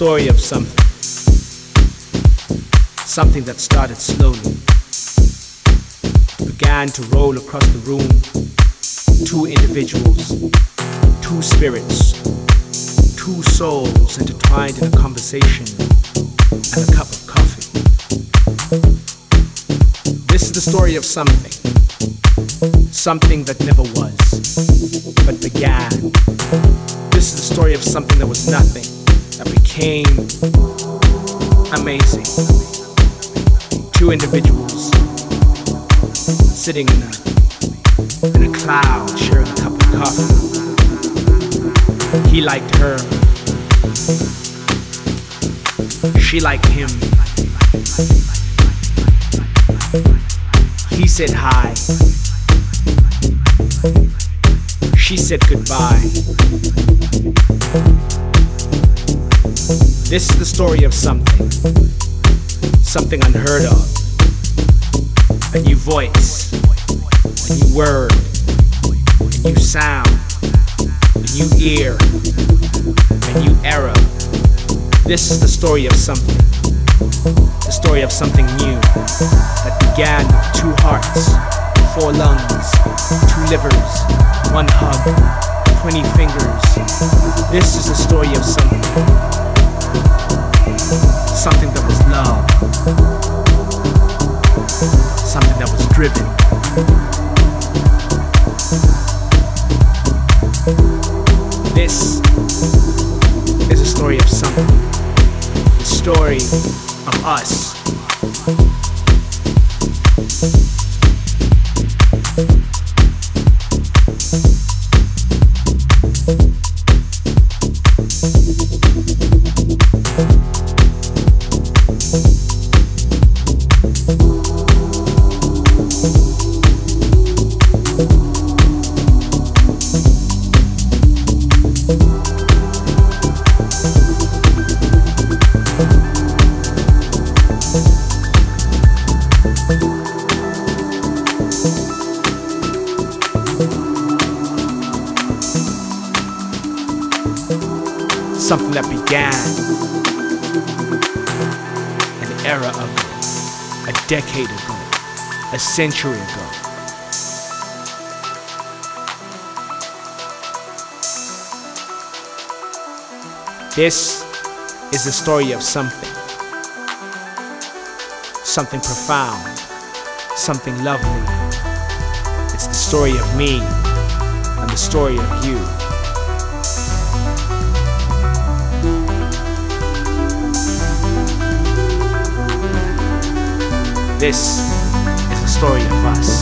story of something. Something that started slowly. Began to roll across the room. Two individuals, two spirits, two souls intertwined in a conversation and a cup of coffee. This is the story of something. Something that never was, but began. This is the story of something that was nothing that became amazing. Two individuals sitting in a, in a cloud sharing a cup of coffee. He liked her. She liked him. He said hi. She said goodbye. This is the story of something, something unheard of. A new voice, a new word, a new sound, a new ear, a new era. This is the story of something, the story of something new that began with two hearts, four lungs, two livers, one hug, twenty fingers. This is the story of something something that was love, something that was driven. This is a story of something, the story of us. Decade ago, a century ago. This is the story of something, something profound, something lovely. It's the story of me and the story of you. This is a story of us.